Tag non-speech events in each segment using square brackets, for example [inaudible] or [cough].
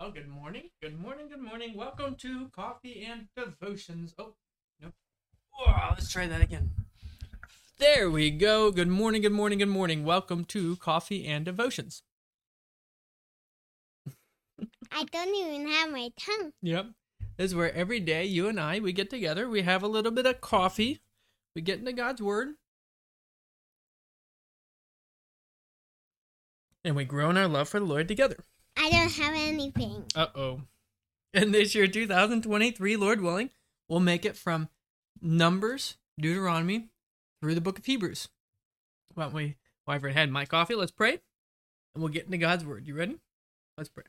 Well, good morning. Good morning. Good morning. Welcome to Coffee and Devotions. Oh, no. Whoa, let's try that again. There we go. Good morning. Good morning. Good morning. Welcome to Coffee and Devotions. [laughs] I don't even have my tongue. Yep. This is where every day you and I we get together, we have a little bit of coffee, we get into God's word, and we grow in our love for the Lord together. Don't have anything. Uh oh. And this year, 2023, Lord willing, we'll make it from Numbers, Deuteronomy, through the book of Hebrews. Why don't we, while I've had my coffee, let's pray, and we'll get into God's word. You ready? Let's pray.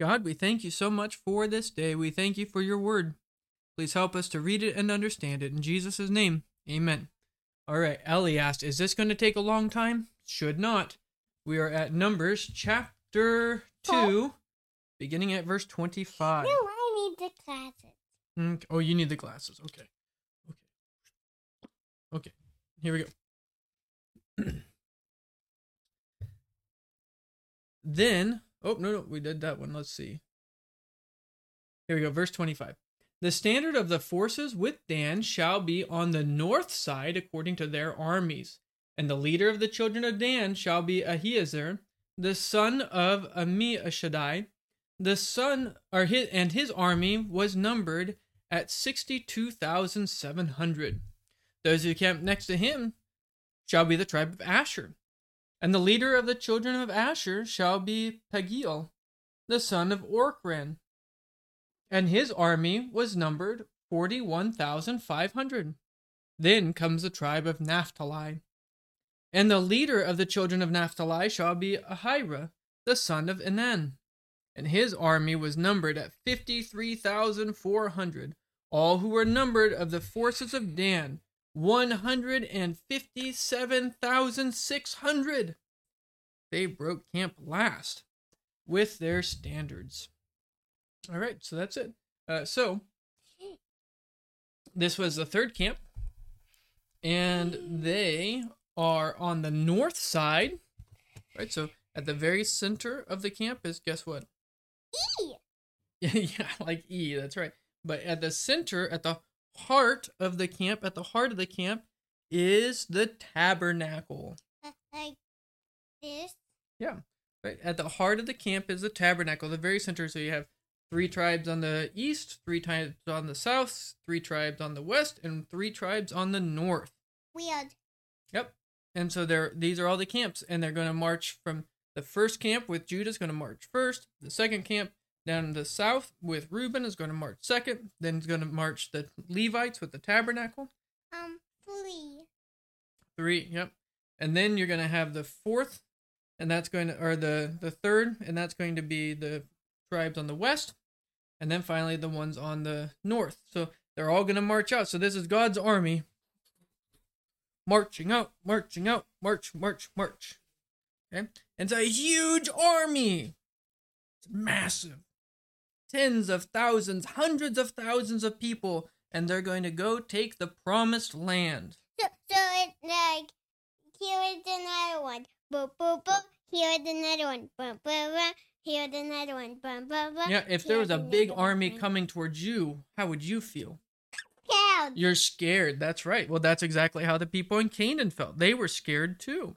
God, we thank you so much for this day. We thank you for your word. Please help us to read it and understand it. In Jesus' name, amen. All right, Ellie asked, Is this going to take a long time? Should not. We are at Numbers chapter 2, beginning at verse 25. No, I need the glasses. Mm, Oh, you need the glasses. Okay. Okay. Okay. Here we go. [clears throat] then, oh, no, no, we did that one. Let's see. Here we go. Verse 25. The standard of the forces with Dan shall be on the north side according to their armies. And the leader of the children of Dan shall be Ahiezer, the son of Ammishaddai, the son or his and his army was numbered at sixty-two thousand seven hundred. Those who camped next to him shall be the tribe of Asher, and the leader of the children of Asher shall be Pagiel, the son of Ocran, and his army was numbered forty-one thousand five hundred. Then comes the tribe of Naphtali, and the leader of the children of Naphtali shall be Ahira, the son of Enan and his army was numbered at 53,400. All who were numbered of the forces of Dan, 157,600. They broke camp last with their standards. All right, so that's it. Uh, so, this was the third camp, and they are on the north side. Right, so at the very center of the campus, guess what? E. [laughs] yeah, like E, that's right. But at the center, at the heart of the camp, at the heart of the camp is the tabernacle. Like this. Yeah. Right. At the heart of the camp is the tabernacle, the very center. So you have three tribes on the east, three tribes on the south, three tribes on the west, and three tribes on the north. Weird. Yep. And so they're these are all the camps, and they're going to march from the first camp with Judah is going to march first. The second camp down in the south with Reuben is going to march second. Then it's going to march the Levites with the tabernacle. Um, three. Three. Yep. And then you're going to have the fourth, and that's going to or the the third, and that's going to be the tribes on the west, and then finally the ones on the north. So they're all going to march out. So this is God's army marching out, marching out, march, march, march. Okay? And it's a huge army. It's massive. Tens of thousands, hundreds of thousands of people, and they're going to go take the promised land. So, so it's like here is another one. Boop boop boop. Here is another one. Boom boom boom. Here's another one. Boom boom boom. Yeah, if there was a big army one. coming towards you, how would you feel? Scared. You're scared. That's right. Well, that's exactly how the people in Canaan felt. They were scared too.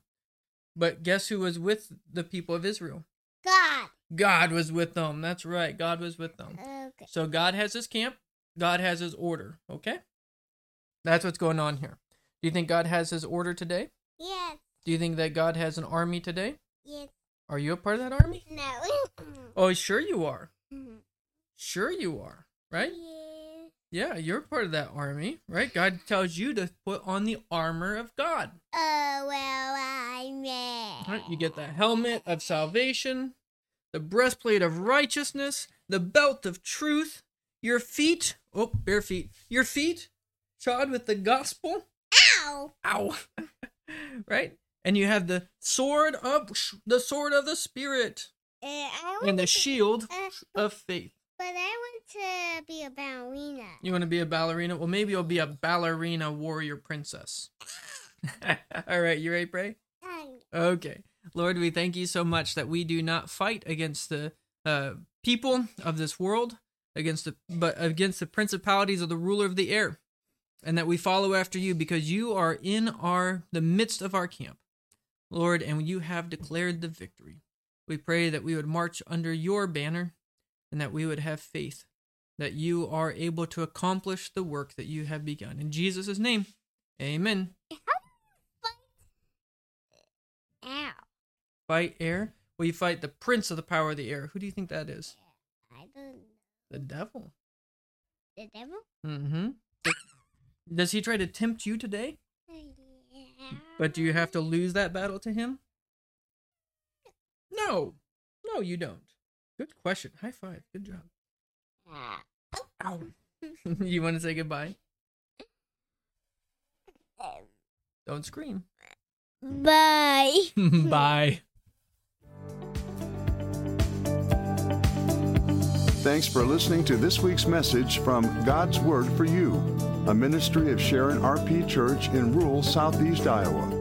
But guess who was with the people of Israel? God. God was with them. That's right. God was with them. Okay. So God has his camp, God has his order. Okay? That's what's going on here. Do you think God has his order today? Yes. Do you think that God has an army today? Yes. Are you a part of that army? No. Oh, sure you are. Mm-hmm. Sure you are. Right? Yeah. Yeah, you're part of that army, right? God tells you to put on the armor of God. Oh well, I'm. Right? You get the helmet of salvation, the breastplate of righteousness, the belt of truth, your feet, oh, bare feet, your feet shod with the gospel. Ow! Ow. [laughs] right? And you have the sword of the sword of the spirit Uh, and the to- shield uh, of faith. but I want to be a ballerina. You want to be a ballerina? Well, maybe you'll be a ballerina warrior princess. [laughs] All right, you ready, pray? Um, Okay. Lord, we thank you so much that we do not fight against the uh, people of this world, against the but against the principalities of the ruler of the air, and that we follow after you because you are in our the midst of our camp, Lord, and you have declared the victory. We pray that we would march under your banner and that we would have faith that you are able to accomplish the work that you have begun. In Jesus' name, amen. Fight air? Fight air? Well, you fight the prince of the power of the air. Who do you think that is? I don't know. The devil. The devil? Mm-hmm. Does he try to tempt you today? Yeah. But do you have to lose that battle to him? No. No, you don't. Good question. High five. Good job. Ow. [laughs] you want to say goodbye? Um. Don't scream. Bye. [laughs] Bye. Thanks for listening to this week's message from God's Word for You, a ministry of Sharon RP Church in rural southeast Iowa.